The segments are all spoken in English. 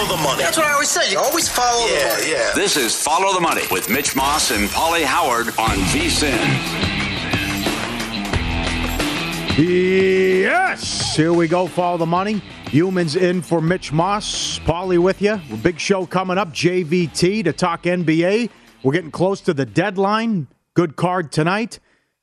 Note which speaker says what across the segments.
Speaker 1: Follow the money.
Speaker 2: That's what I always say. You always follow the
Speaker 1: Yeah,
Speaker 2: money.
Speaker 1: yeah.
Speaker 3: This is Follow the Money with Mitch Moss and Pauly Howard on VSIN.
Speaker 4: Yes! Here we go. Follow the money. Youmans in for Mitch Moss. Pauly with you. Big show coming up. JVT to talk NBA. We're getting close to the deadline. Good card tonight.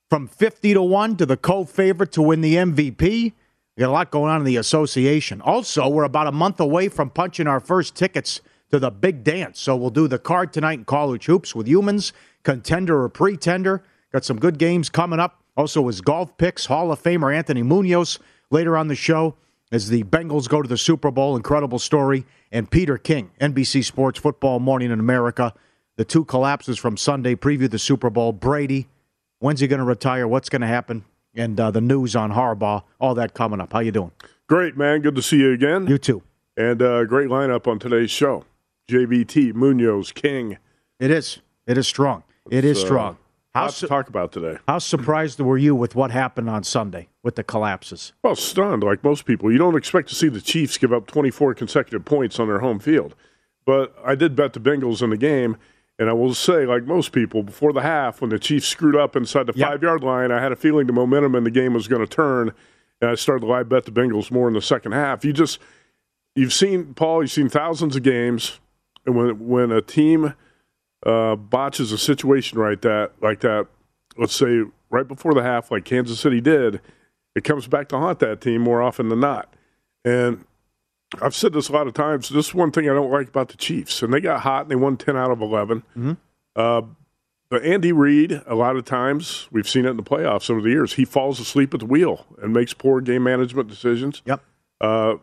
Speaker 4: From 50 to 1 to the co favorite to win the MVP. We got a lot going on in the association. Also, we're about a month away from punching our first tickets to the big dance. So we'll do the card tonight in college hoops with Youmans, contender or pretender. Got some good games coming up. Also, his golf picks, Hall of Famer Anthony Munoz later on the show as the Bengals go to the Super Bowl. Incredible story. And Peter King, NBC Sports Football Morning in America. The two collapses from Sunday preview the Super Bowl. Brady, when's he going to retire? What's going to happen? And uh, the news on Harbaugh. All that coming up. How you doing?
Speaker 5: Great, man. Good to see you again.
Speaker 4: You too.
Speaker 5: And uh, great lineup on today's show. JVT, Munoz, King.
Speaker 4: It is. It is strong. It is
Speaker 5: So,
Speaker 4: strong. How,
Speaker 5: Lots to talk about today.
Speaker 4: how surprised were you with what happened on Sunday with the collapses?
Speaker 5: Well, stunned like most people. You don't expect to see the Chiefs give up 24 consecutive points on their home field. But I did bet the Bengals in the game. And I will say, like most people, before the half, when the Chiefs screwed up inside the
Speaker 4: Yep.
Speaker 5: five yard line, I had a feeling the momentum in the game was going to turn. And I started to live bet the Bengals more in the second half. You just, you've seen, Paul, you've seen thousands of games. And when, when a team uh, botches a situation right that like that, let's say right before the half, like Kansas City did, it comes back to haunt that team more often than not. And I've said this a lot of times. This is one thing I don't like about the Chiefs, and they got hot and they won ten out of 11 Uh, but Andy Reid, a lot of times we've seen it in the playoffs over the years. He falls asleep at the wheel and makes poor game management decisions.
Speaker 4: Yep.
Speaker 5: Uh,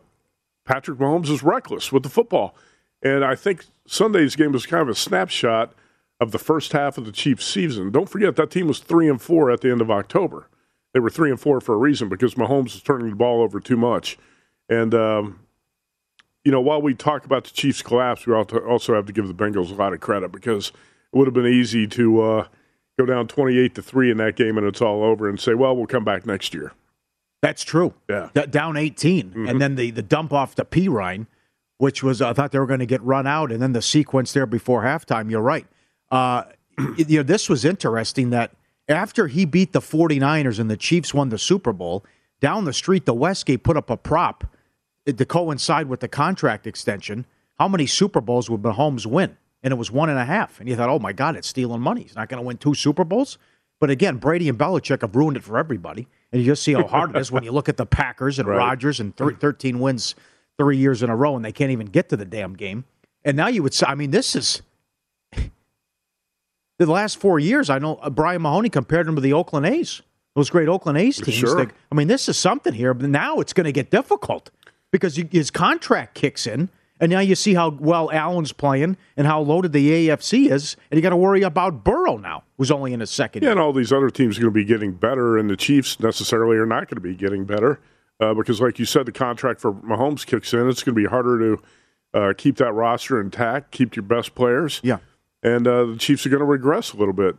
Speaker 5: Patrick Mahomes is reckless with the football. And I think Sunday's game was kind of a snapshot of the first half of the Chiefs season. Don't forget that team was three and four at the end of October. They were three and four for a reason because Mahomes was turning the ball over too much. And um, you know, while we talk about the Chiefs' collapse, we also have to give the Bengals a lot of credit because it would have been easy to uh, go down twenty-eight to three in that game and it's all over, and say, "Well, we'll come back next year."
Speaker 4: That's true.
Speaker 5: Yeah.
Speaker 4: D- down 18. And then the, the dump off to Perine, which was, I thought they were going to get run out. And then the sequence there before halftime. You're right. Uh, you know, this was interesting that after he beat the 49ers and the Chiefs won the Super Bowl, down the street, the Westgate put up a prop to coincide with the contract extension. How many Super Bowls would Mahomes win? And it was one and a half. And you thought, oh my God, it's stealing money. He's not going to win two Super Bowls. But again, Brady and Belichick have ruined it for everybody. And you just see how hard it is when you look at the Packers and
Speaker 5: Right.
Speaker 4: Rodgers and thir- 13 wins three years in a row, and they can't even get to the damn game. And now you would say, I mean, this is the last four years. I know uh, Brian Mahoney compared him to the Oakland A's, those great Oakland A's teams.
Speaker 5: Sure.
Speaker 4: Like, I mean, this is something here, but now it's going to get difficult because his contract kicks in. And now you see how well Allen's playing and how loaded the AFC is, and you got to worry about Burrow now, who's only in his second
Speaker 5: Yeah,
Speaker 4: year.
Speaker 5: and all these other teams are going to be getting better, and the Chiefs necessarily are not going to be getting better uh, because, like you said, the contract for Mahomes kicks in. It's going to be harder to uh, keep that roster intact, keep your best players.
Speaker 4: Yeah.
Speaker 5: and uh, the Chiefs are going to regress a little bit.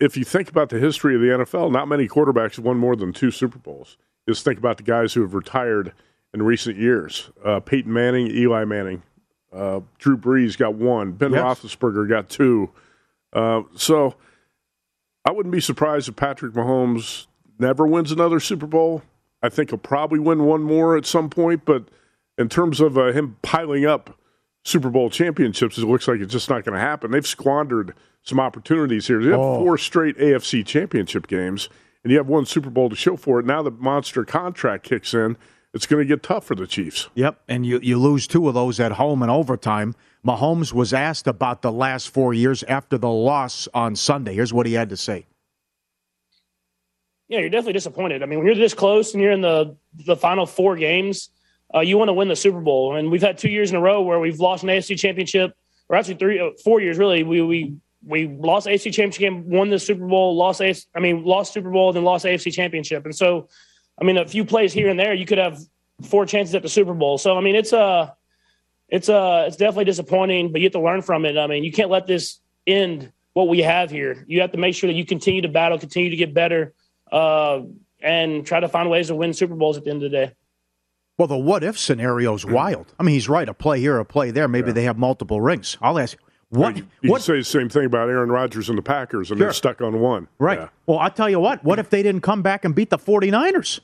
Speaker 5: If you think about the history of the NFL, not many quarterbacks have won more than two Super Bowls. Just think about the guys who have retired in recent years: uh, Peyton Manning, Eli Manning, uh, Drew Brees got one, Ben
Speaker 4: Yes.
Speaker 5: Roethlisberger got two. Uh, so I wouldn't be surprised if Patrick Mahomes never wins another Super Bowl. I think he'll probably win one more at some point, but in terms of uh, him piling up Super Bowl championships, it looks like it's just not going to happen. They've squandered some opportunities here. They have
Speaker 4: Oh.
Speaker 5: four straight AFC championship games, and you have one Super Bowl to show for it. Now the monster contract kicks in. It's going to get tough for the Chiefs.
Speaker 4: Yep, and you, you lose two of those at home in overtime. Mahomes was asked about the last four years after the loss on Sunday. Here's what he had to say.
Speaker 2: yeah, you're definitely disappointed. I mean, when you're this close and you're in the the final four games, uh, you want to win the Super Bowl. And we've had two years in a row where we've lost an AFC championship, or actually three, uh, four years really. We we we lost AFC championship game, won the Super Bowl, lost AFC, I mean, lost Super Bowl, then lost AFC championship. And so, I mean, a few plays here and there, you could have four chances at the Super Bowl. So, I mean, it's uh it's uh it's definitely disappointing, but you have to learn from it. I mean, you can't let this end what we have here. You have to make sure that you continue to battle, continue to get better, uh, and try to find ways to win Super Bowls at the end of the day.
Speaker 4: Well, the what if scenario is wild. I mean, he's right. A play here, a play there. Maybe they have multiple rings. I'll ask what
Speaker 5: You, you
Speaker 4: what
Speaker 5: say the same thing about Aaron Rodgers and the Packers, and
Speaker 4: Sure.
Speaker 5: they're stuck on one.
Speaker 4: Right.
Speaker 5: Yeah.
Speaker 4: Well, I'll tell you what. What if they didn't come back and beat the 49ers?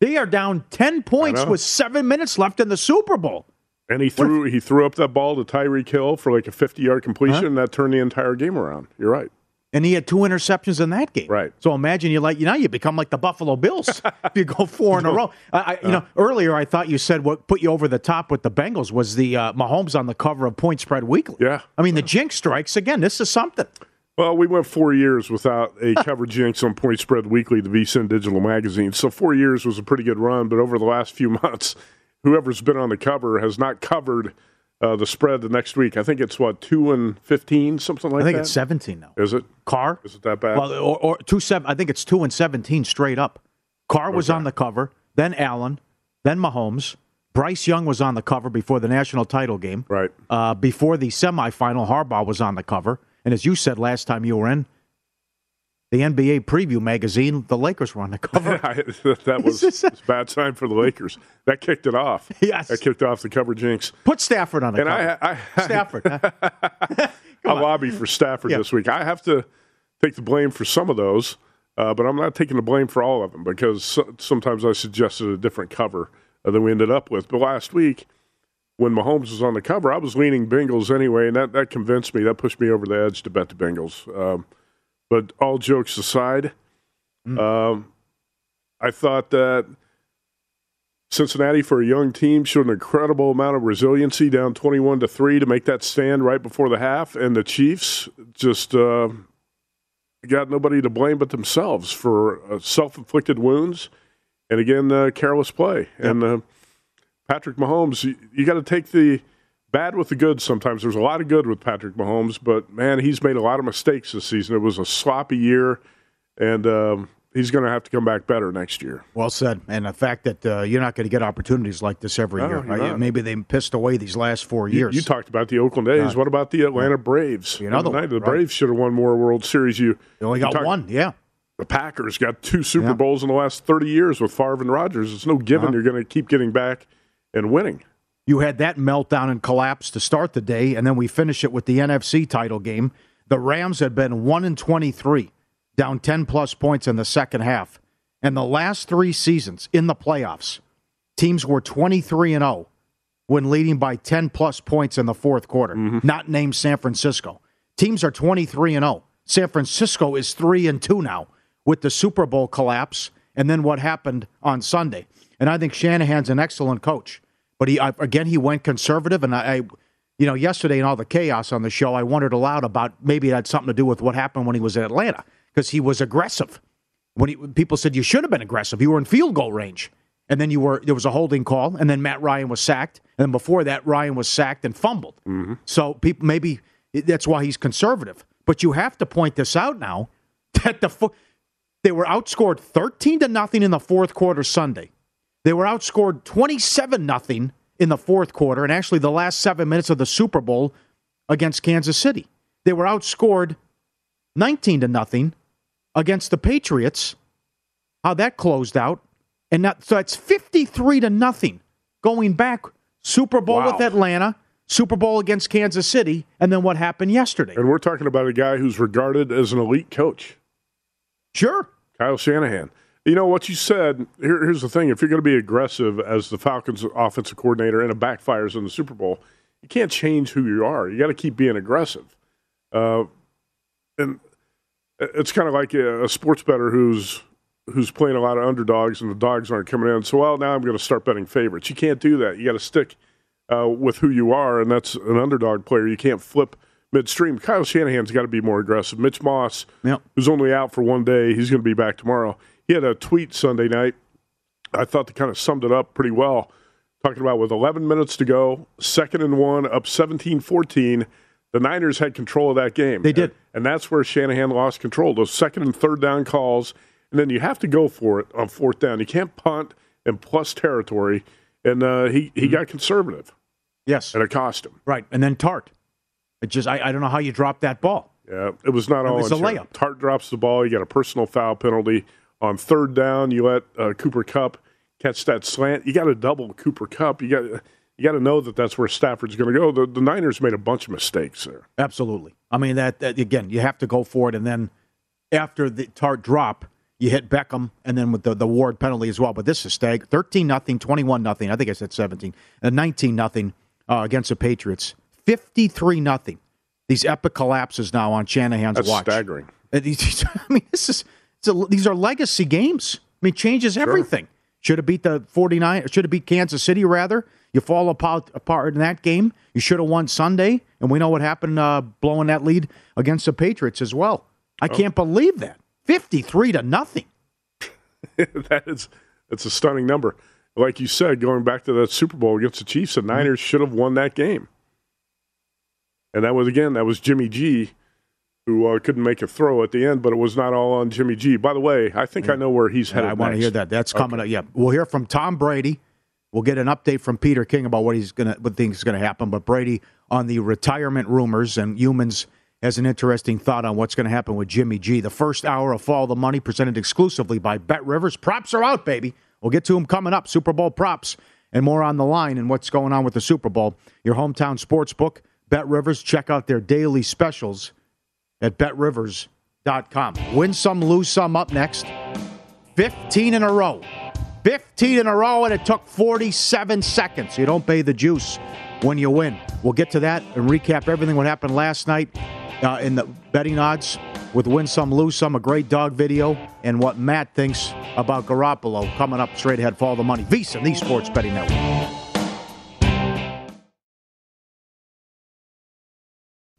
Speaker 4: They are down 10 points with seven minutes left in the Super Bowl.
Speaker 5: And he threw he threw up that ball to Tyreek Hill for like a 50 yard completion,
Speaker 4: Huh?
Speaker 5: and that turned the entire game around. You're right.
Speaker 4: And he had two interceptions in that game.
Speaker 5: Right.
Speaker 4: So imagine you like you know you become like the Buffalo Bills if you go four in a row. I, I, you know, earlier I thought you said what put you over the top with the Bengals was the uh, Mahomes on the cover of Point Spread Weekly.
Speaker 5: Yeah.
Speaker 4: I mean the jinx strikes again. This is something.
Speaker 5: Well, we went four years without a cover jinx on Point Spread Weekly, the VSIN digital magazine. So four years was a pretty good run, but over the last few months, whoever's been on the cover has not covered uh, the spread the next week. I think it's what two and fifteen, something like that.
Speaker 4: I think
Speaker 5: that.
Speaker 4: it's 17 now.
Speaker 5: Is it?
Speaker 4: Carr.
Speaker 5: Is it that bad?
Speaker 4: Well, or, or two seven. I think it's two and seventeen straight up. Carr was
Speaker 5: Okay.
Speaker 4: on the cover, then Allen, then Mahomes. Bryce Young was on the cover before the national title game.
Speaker 5: right.
Speaker 4: Uh, before the semifinal, Harbaugh was on the cover, and as you said last time you were in the NBA preview magazine, the Lakers were on the cover.
Speaker 5: that was it's a bad sign for the Lakers. That kicked it off.
Speaker 4: Yes.
Speaker 5: That kicked off the cover jinx.
Speaker 4: Put Stafford on the
Speaker 5: And
Speaker 4: cover.
Speaker 5: I, I,
Speaker 4: Stafford.
Speaker 5: I lobby for Stafford
Speaker 4: Yeah.
Speaker 5: this week. I have to take the blame for some of those, uh, but I'm not taking the blame for all of them because sometimes I suggested a different cover uh, than we ended up with. But last week, when Mahomes was on the cover, I was leaning Bengals anyway, and that, that convinced me. That pushed me over the edge to bet the Bengals. Um, but all jokes aside, um, I thought that Cincinnati, for a young team, showed an incredible amount of resiliency down 21 to 3 to make that stand right before the half. And the Chiefs just uh, got nobody to blame but themselves for uh, self inflicted wounds and, again, uh, careless play. And uh, Patrick Mahomes, you, you got to take the bad with the good sometimes. There's a lot of good with Patrick Mahomes, but man, he's made a lot of mistakes this season. It was a sloppy year, and um, he's going to have to come back better next year.
Speaker 4: Well said. And the fact that uh, you're not going to get opportunities like this every
Speaker 5: No,
Speaker 4: year. Right? Maybe they pissed away these last four years.
Speaker 5: you talked about the Oakland A's. What about the Atlanta Braves?
Speaker 4: You know the one,
Speaker 5: the
Speaker 4: right.
Speaker 5: Braves should have won more World Series. You,
Speaker 4: They only
Speaker 5: you
Speaker 4: got
Speaker 5: talk-
Speaker 4: one. Yeah.
Speaker 5: The Packers got two Super
Speaker 4: Yeah.
Speaker 5: Bowls in the last 30 years with Favre and Rodgers. It's no given
Speaker 4: Uh-huh.
Speaker 5: you're going to keep getting back and winning.
Speaker 4: You had that meltdown and collapse to start the day, and then we finish it with the NFC title game. The Rams had been one and twenty-three, down ten plus points in the second half, and the last three seasons in the playoffs, teams were twenty-three and zero when leading by ten plus points in the fourth quarter. Mm-hmm. Not named San Francisco. Teams are twenty-three and zero. San Francisco is three and two now with the Super Bowl collapse, and then what happened on Sunday. And I think Shanahan's an excellent coach. But he I, again he went conservative, and I, I, you know, yesterday in all the chaos on the show, I wondered aloud about maybe it had something to do with what happened when he was in Atlanta because he was aggressive. When he, people said you should have been aggressive, you were in field goal range, and then you were there was a holding call, and then Matt Ryan was sacked, and then before that Ryan was sacked and fumbled. Mm-hmm. So people maybe that's why he's conservative. But you have to point this out now that the they were outscored thirteen to nothing in the fourth quarter Sunday. They were outscored 27 nothing in the fourth quarter, and actually the last seven minutes of the Super Bowl against Kansas City. They were outscored 19 to nothing against the Patriots. How that closed out, and not, so it's 53 to nothing going back. Super Bowl
Speaker 5: Wow.
Speaker 4: with Atlanta, Super Bowl against Kansas City, and then what happened yesterday?
Speaker 5: And we're talking about a guy who's regarded as an elite coach,
Speaker 4: Sure,
Speaker 5: Kyle Shanahan. You know what you said. Here, here's the thing: if you're going to be aggressive as the Falcons' offensive coordinator and it backfires in the Super Bowl, you can't change who you are. You got to keep being aggressive. Uh, and it's kind of like a, a sports bettor who's who's playing a lot of underdogs and the dogs aren't coming in. So, well, now I'm going to start betting favorites. You can't do that. You got to stick uh, with who you are, and that's an underdog player. You can't flip midstream. Kyle Shanahan's got to be more aggressive. Mitch Moss,
Speaker 4: Yep.
Speaker 5: who's only out for one day, he's going to be back tomorrow. He had a tweet Sunday night. I thought that kind of summed it up pretty well. Talking about with 11 minutes to go, second and one, up 17 14. The Niners had control of that game.
Speaker 4: They did.
Speaker 5: And that's where Shanahan lost control. Those second and third down calls. And then you have to go for it on fourth down. You can't punt in plus territory. And uh, he, he got conservative,
Speaker 4: Yes.
Speaker 5: and it cost him.
Speaker 4: Right. And then Tartt. It just I, I don't know how you drop that ball.
Speaker 5: Yeah, it was not all
Speaker 4: was a layup.
Speaker 5: Tartt drops the ball. You got a personal foul penalty on third down. You let uh, Cooper Kupp catch that slant. You got to double Cooper Kupp. You got you got to know that that's where Stafford's going to go. The, the Niners made a bunch of mistakes there.
Speaker 4: Absolutely. I mean that, that again, you have to go for it and then after the Tartt drop, you hit Beckham and then with the, the Ward penalty as well. But this is stag 13 nothing, 21 nothing. I think I said 17. And 19 nothing uh, against the Patriots. 53 nothing. These epic collapses now on Shanahan's
Speaker 5: That's
Speaker 4: watch.
Speaker 5: staggering.
Speaker 4: Uh, I mean, this is a, these are legacy games. I mean, it changes everything. Should have beat the 49, should have beat Kansas City rather. You fall apart, apart in that game. You should have won Sunday, and we know what happened uh, blowing that lead against the Patriots as well. I
Speaker 5: Oh.
Speaker 4: can't believe that. 53 to nothing.
Speaker 5: that is that's a stunning number. Like you said, going back to that Super Bowl against the Chiefs, the Niners should have won that game. And that was again, that was Jimmy G, who uh, couldn't make a throw at the end, but it was not all on Jimmy G. By the way, I think I know where he's headed.
Speaker 4: I want to hear that. That's coming up. Yeah, we'll hear from Tom Brady. We'll get an update from Peter King about what he's gonna, what things is going to happen. But Brady on the retirement rumors and Youmans has an interesting thought on what's going to happen with Jimmy G. The first hour of Follow the Money presented exclusively by Bet Rivers. Props are out, baby. We'll get to them coming up. Super Bowl props and more on the line and what's going on with the Super Bowl. Your hometown sports book, Bet Rivers. Check out their daily specials at betrivers.com. Win some, lose some. Up next. 15 in a row. 15 in a row, and it took 47 seconds. You don't pay the juice when you win. We'll get to that and recap everything what happened last night uh, in the betting odds with Win Some, Lose Some, a great dog video, and what Matt thinks about Garoppolo coming up straight ahead. for all the money. VSIN, the Sports Betting Network.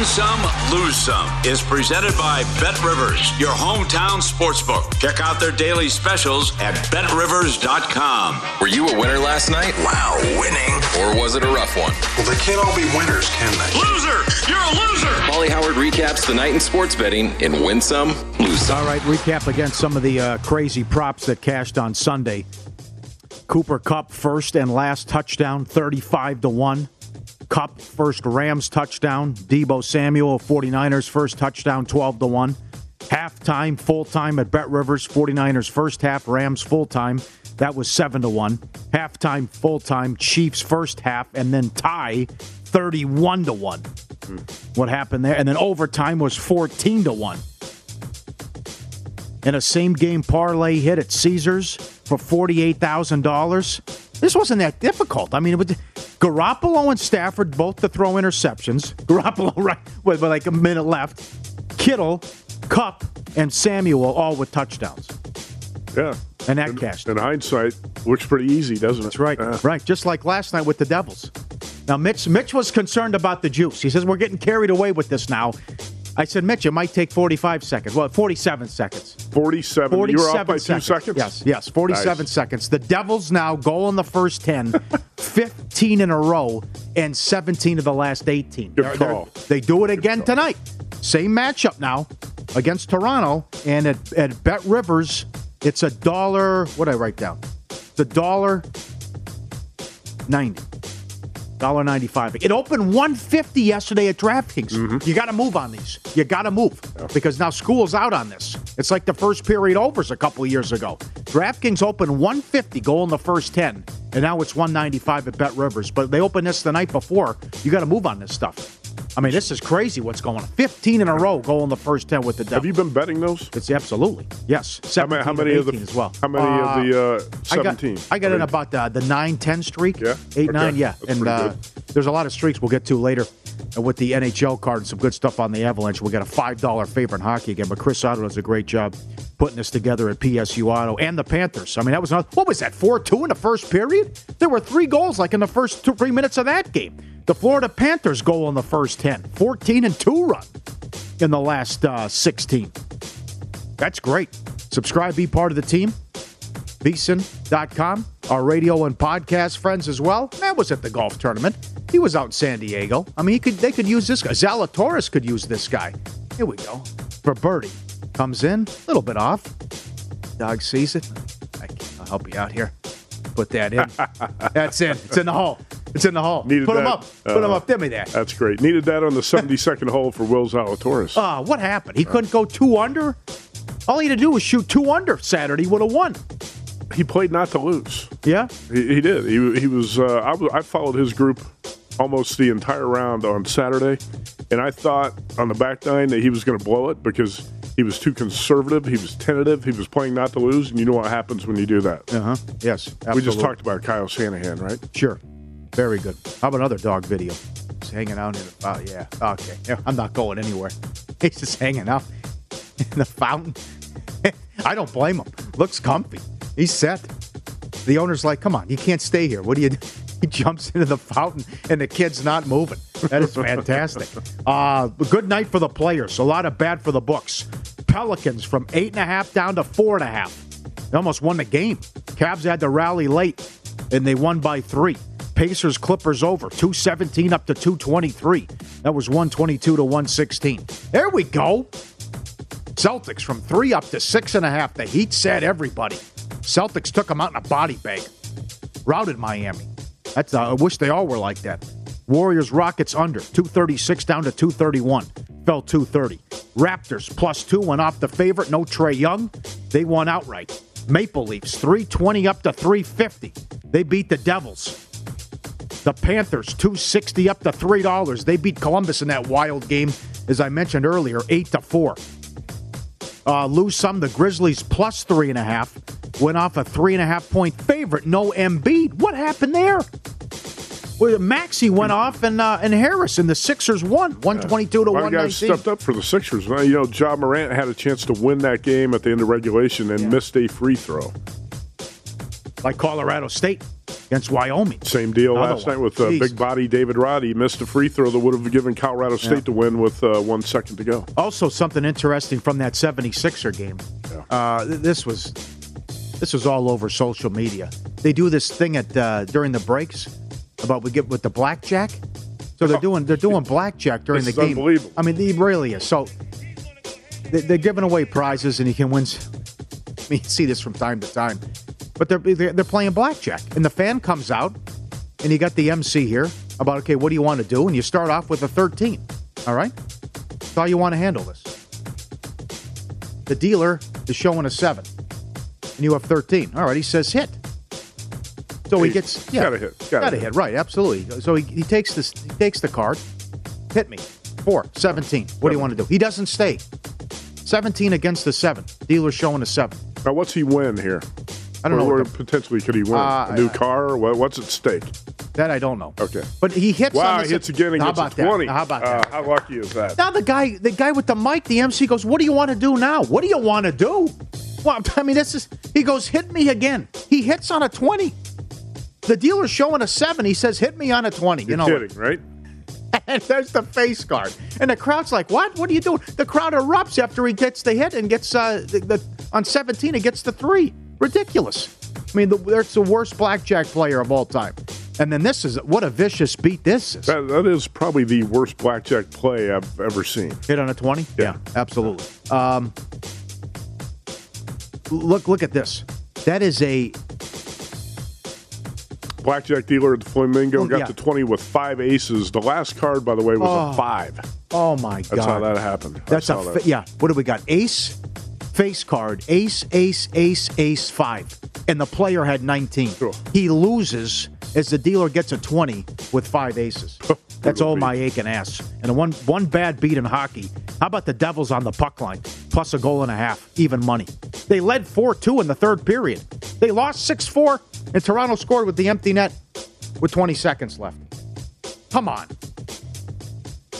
Speaker 3: Win some, lose some is presented by Bet Rivers, your hometown sportsbook. Check out their daily specials at betrivers.com.
Speaker 6: Were you a winner last night?
Speaker 1: Wow, winning.
Speaker 6: Or was it a rough one?
Speaker 1: Well, they can't all be winners, can they?
Speaker 3: Loser! You're a loser!
Speaker 6: Molly Howard recaps the night in sports betting in Win Some, Lose Some.
Speaker 4: All right, recap against some of the uh, crazy props that cashed on Sunday. Cooper Kupp first and last touchdown, 35 to 1. Kupp first Rams touchdown. Deebo Samuel, 49ers first touchdown, 12 to 1. Halftime, full time at Bet Rivers, 49ers first half, Rams full time. That was 7 to 1. Halftime, full time, Chiefs first half, and then tie, 31 to 1. Hmm. What happened there? And then overtime was 14 to 1 and a same game parlay hit at Caesars for $48,000. This wasn't that difficult. I mean, it was Garoppolo and Stafford both to throw interceptions. Garoppolo, right, with, like a minute left. Kittle, Kupp, and Samuel all with touchdowns.
Speaker 5: Yeah.
Speaker 4: And that
Speaker 5: in. In hindsight, looks pretty easy, doesn't it?
Speaker 4: That's right.
Speaker 5: Yeah.
Speaker 4: Right. Just like last night with the Devils. Now, Mitch, Mitch was concerned about the juice. He says, We're getting carried away with this now. I said, Mitch, it might take 45 seconds. Well, 47 seconds.
Speaker 5: 47.
Speaker 4: 47
Speaker 5: you were off by
Speaker 4: seconds.
Speaker 5: two seconds?
Speaker 4: Yes, yes, 47
Speaker 5: Nice.
Speaker 4: seconds. The Devils now go in the first 10, 15 in a row, and 17 of the last 18.
Speaker 5: Good
Speaker 4: They're- they're- They do it again tonight. Same matchup now against Toronto, and at, at Bet Rivers, it's a dollar. What did I write down? The dollar 90. Dollar ninety five. It opened one fifty yesterday at DraftKings.
Speaker 5: Mm-hmm.
Speaker 4: You got to move on these. You got to move because now school's out on this. It's like the first period overs a couple of years ago. DraftKings opened one fifty, goal in the first ten, and now it's one ninety five at Bet Rivers. But they opened this the night before. You got to move on this stuff. I mean, this is crazy. What's going on? Fifteen in a row, goal in the first ten with the Devils.
Speaker 5: Have you been betting those?
Speaker 4: It's absolutely yes.
Speaker 5: How many, how many of the
Speaker 4: as well?
Speaker 5: How many
Speaker 4: Uh,
Speaker 5: of the uh,
Speaker 4: I got,
Speaker 5: 17?
Speaker 4: I got in about uh, the 9 10 streak.
Speaker 5: Yeah?
Speaker 4: Eight,
Speaker 5: Okay.
Speaker 4: nine, yeah.
Speaker 5: That's
Speaker 4: and uh, there's a lot of streaks we'll get to later uh, with the NHL card and some good stuff on the Avalanche. We got a $5 favorite in hockey game, but Chris Otto does a great job putting this together at PSU Auto and the Panthers. I mean, that was not, what was that, 4 2 in the first period? There were three goals like in the first two, three minutes of that game. The Florida Panthers goal in the first 10, 14 and 2 run in the last uh, 16. That's great. Subscribe, be part of the team. VSiN.com, our radio and podcast friends as well. Matt was at the golf tournament. He was out in San Diego. I mean, he could they could use this guy. Zalatoris could use this guy. Here we go. For Birdie. Comes in, a little bit off. Dog sees it. I can, I'll help you out here. Put that in. That's in. It's in the hole. It's in the hole.
Speaker 5: Needed
Speaker 4: Put him up. Put him
Speaker 5: Uh,
Speaker 4: up. Give me that.
Speaker 5: That's great. Needed that on the 72nd hole for Will Zalatoris.
Speaker 4: Uh, what happened? He couldn't go two under? All he had to do was shoot two under Saturday. He would have won.
Speaker 5: he played not to lose.
Speaker 4: Yeah?
Speaker 5: He, he did. He, he was. Uh, I, was. I followed his group almost the entire round on Saturday, and I thought on the back nine that he was going to blow it because he was too conservative. He was tentative. He was playing not to lose, and you know what happens when you do that.
Speaker 4: Uh huh. Yes. Absolutely.
Speaker 5: We just talked about Kyle Shanahan, right?
Speaker 4: Sure. Very good. How about another dog video? He's hanging out in the oh yeah. Okay. Yeah, I'm not going anywhere. He's just hanging out in the fountain. I don't blame him. Looks comfy. He's set. The owner's like, come on, you can't stay here. What do you do? He jumps into the fountain and the kid's not moving. That is fantastic. uh, good night for the players. A lot of bad for the books. Pelicans from eight and a half down to four and a half. They almost won the game. Cavs had to rally late, and they won by three. Pacers Clippers over 217 up to 223. That was 122 to 116. There we go. Celtics from three up to six and a half. The Heat said everybody. Celtics took them out in a body bag. Routed Miami. That's uh, I wish they all were like that. Warriors Rockets under 236 down to 231. Fell 230. Raptors plus two went off the favorite. No Trae Young. They won outright. Maple Leafs 320 up to 350. They beat the Devils. The Panthers 260 up to three dollars. They beat Columbus in that wild game, as I mentioned earlier, eight to four. Uh, lose some. The Grizzlies plus three and a half went off a three and a half point favorite. No Embiid. What happened there? Well, Maxey went off and uh, and Harris and the Sixers won one twenty two to
Speaker 5: A lot
Speaker 4: one
Speaker 5: of guys stepped up for the Sixers. Well, You know, Ja Morant had a chance to win that game at the end of regulation and missed a free throw.
Speaker 4: Like Colorado State against Wyoming.
Speaker 5: Same deal
Speaker 4: Another
Speaker 5: last
Speaker 4: one.
Speaker 5: night with uh, big body David Roddy. Missed a free throw that would have given Colorado State
Speaker 4: Yeah.
Speaker 5: to win with uh, one second to go.
Speaker 4: Also, something interesting from that 76er game. Uh, th- this was this was all over social media. They do this thing at uh, during the breaks about we get with the blackjack. So they're oh. doing they're doing blackjack during the game.
Speaker 5: unbelievable.
Speaker 4: I mean, it really is. So they- they're giving away prizes, and you can win. I mean, you see this from time to time, but they're they're, they're playing blackjack, and the fan comes out, and you got the MC here about okay, what do you want to do? And you start off with a 13. All right, that's how you want to handle this. The dealer is showing a seven, and you have 13. All right, he says hit. So he gets yeah,
Speaker 5: gotta hit, gotta
Speaker 4: gotta
Speaker 5: hit.
Speaker 4: hit, right? Absolutely. So he, he takes this, he takes the card, hit me, four, 17. What do you want to do? He doesn't stay. 17 against the seven. Dealer showing a seven.
Speaker 5: Now, what's he win here?
Speaker 4: I don't know
Speaker 5: Or,
Speaker 4: what
Speaker 5: or
Speaker 4: the-
Speaker 5: potentially could he win
Speaker 4: Uh,
Speaker 5: a new
Speaker 4: I-
Speaker 5: car? What's at stake?
Speaker 4: That I don't know.
Speaker 5: Okay.
Speaker 4: But he hits.
Speaker 5: Wow,
Speaker 4: on the,
Speaker 5: he hits again and
Speaker 4: How about
Speaker 5: a 20.
Speaker 4: How about
Speaker 5: Uh,
Speaker 4: that?
Speaker 5: how lucky is that?
Speaker 4: Now the guy, the guy with the mic, the MC goes, "What do you want to do now? What do you want to do?" Well, I mean, this is. He goes, "Hit me again." He hits on a twenty. The dealer's showing a seven. He says, "Hit me on a 20.
Speaker 5: You're
Speaker 4: you know,
Speaker 5: kidding, right?
Speaker 4: and there's the face guard, and the crowd's like, "What? What are you doing?" The crowd erupts after he gets the hit and gets uh, the, the on 17. He gets the three. Ridiculous. I mean, the, that's the worst blackjack player of all time. And then this is what a vicious beat this is.
Speaker 5: That, that is probably the worst blackjack play I've ever seen.
Speaker 4: Hit on a 20?
Speaker 5: Yeah.
Speaker 4: absolutely. Um, look look at this. That is a
Speaker 5: Blackjack dealer at the Flamingo got
Speaker 4: yeah.
Speaker 5: to 20 with five aces. The last card, by the way, was
Speaker 4: Oh.
Speaker 5: a five.
Speaker 4: oh my God.
Speaker 5: That's how that happened.
Speaker 4: That's a fa-
Speaker 5: that.
Speaker 4: yeah. What do we got? Ace, face card, ace, ace, ace, ace, five, and the player had 19.
Speaker 5: Cool.
Speaker 4: He loses as the dealer gets a 20 with five aces. Oh, That's all my aching ass. And one one bad beat in hockey. How about the Devils on the puck line plus a goal and a half, even money? They led 4-2 in the third period. They lost 6-4, and Toronto scored with the empty net with 20 seconds left. Come on.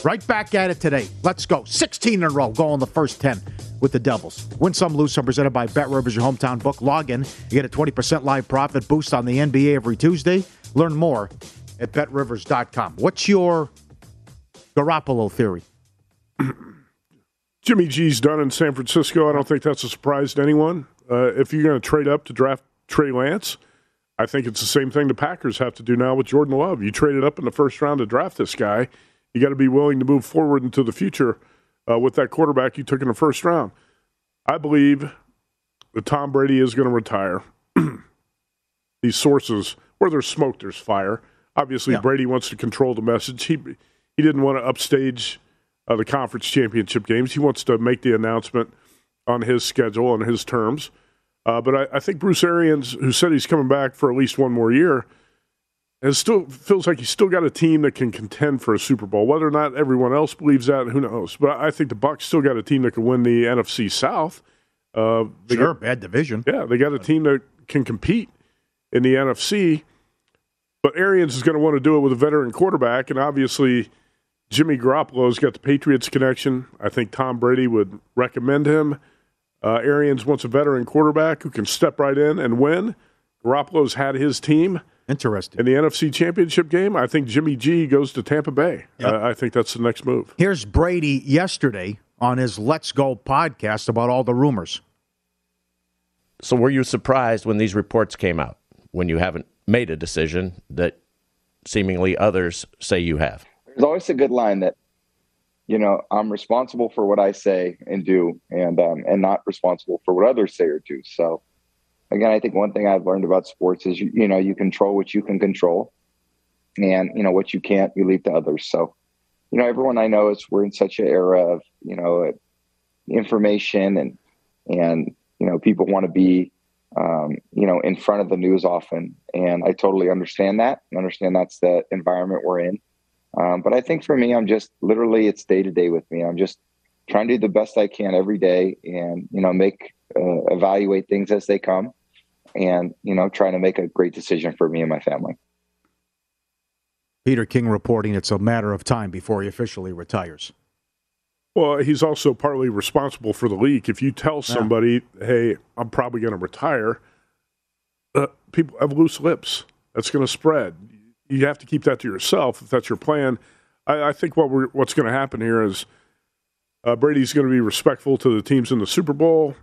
Speaker 4: Right back at it today. Let's go. 16 in a row. Go on the first 10 with the Devils. Win some, lose some. Presented by Bet Rivers, your hometown book. Log in. You get a 20% live profit boost on the NBA every Tuesday. Learn more at betrivers.com. What's your Garoppolo theory?
Speaker 5: Jimmy G's done in San Francisco. I don't think that's a surprise to anyone. Uh, if you're going to trade up to draft Trey Lance, I think it's the same thing the Packers have to do now with Jordan Love. You traded up in the first round to draft this guy. You got to be willing to move forward into the future uh, with that quarterback you took in the first round. I believe that Tom Brady is going to retire. These sources, where there's smoke, there's fire. Obviously,
Speaker 4: Yeah.
Speaker 5: Brady wants to control the message. He he didn't want to upstage uh, the conference championship games. He wants to make the announcement on his schedule on his terms. Uh, but I, I think Bruce Arians, who said he's coming back for at least one more year, has still feels like he's still got a team that can contend for a Super Bowl. Whether or not everyone else believes that, who knows? But I think the Bucs still got a team that can win the NFC South. Uh, they
Speaker 4: Sure,
Speaker 5: got-
Speaker 4: bad division.
Speaker 5: yeah, they got a team that can compete in the NFC. But Arians is going to want to do it with a veteran quarterback, and obviously Jimmy Garoppolo's got the Patriots connection. I think Tom Brady would recommend him. Uh, Arians wants a veteran quarterback who can step right in and win. Garoppolo's had his team
Speaker 4: Interesting.
Speaker 5: in the NFC Championship game. I think Jimmy G goes to Tampa Bay.
Speaker 4: Yep.
Speaker 5: Uh, I think that's the next move.
Speaker 4: Here's Brady yesterday on his Let's Go podcast about all the rumors.
Speaker 7: So were you surprised when these reports came out when you haven't made a decision that seemingly others say you have?
Speaker 8: There's always a good line that, you know, I'm responsible for what I say and do, and um, and not responsible for what others say or do. So, again, I think one thing I've learned about sports is you, you know you control what you can control, and you know what you can't, you leave to others. So, you know, everyone I know is we're in such an era of you know information and and you know people want to be um, you know in front of the news often, and I totally understand that. and understand that's the environment we're in. Um, but I think for me, I'm just literally it's day to day with me. I'm just trying to do the best I can every day, and you know, make uh, evaluate things as they come, and you know, trying to make a great decision for me and my family.
Speaker 4: Peter King reporting it's a matter of time before he officially retires.
Speaker 5: Well, he's also partly responsible for the leak. If you tell somebody, "Hey, I'm probably going to retire," uh, people have loose lips. That's going to spread. You have to keep that to yourself if that's your plan. I, I think what we're, what's going to happen here is uh, Brady's going to be respectful to the teams in the Super Bowl,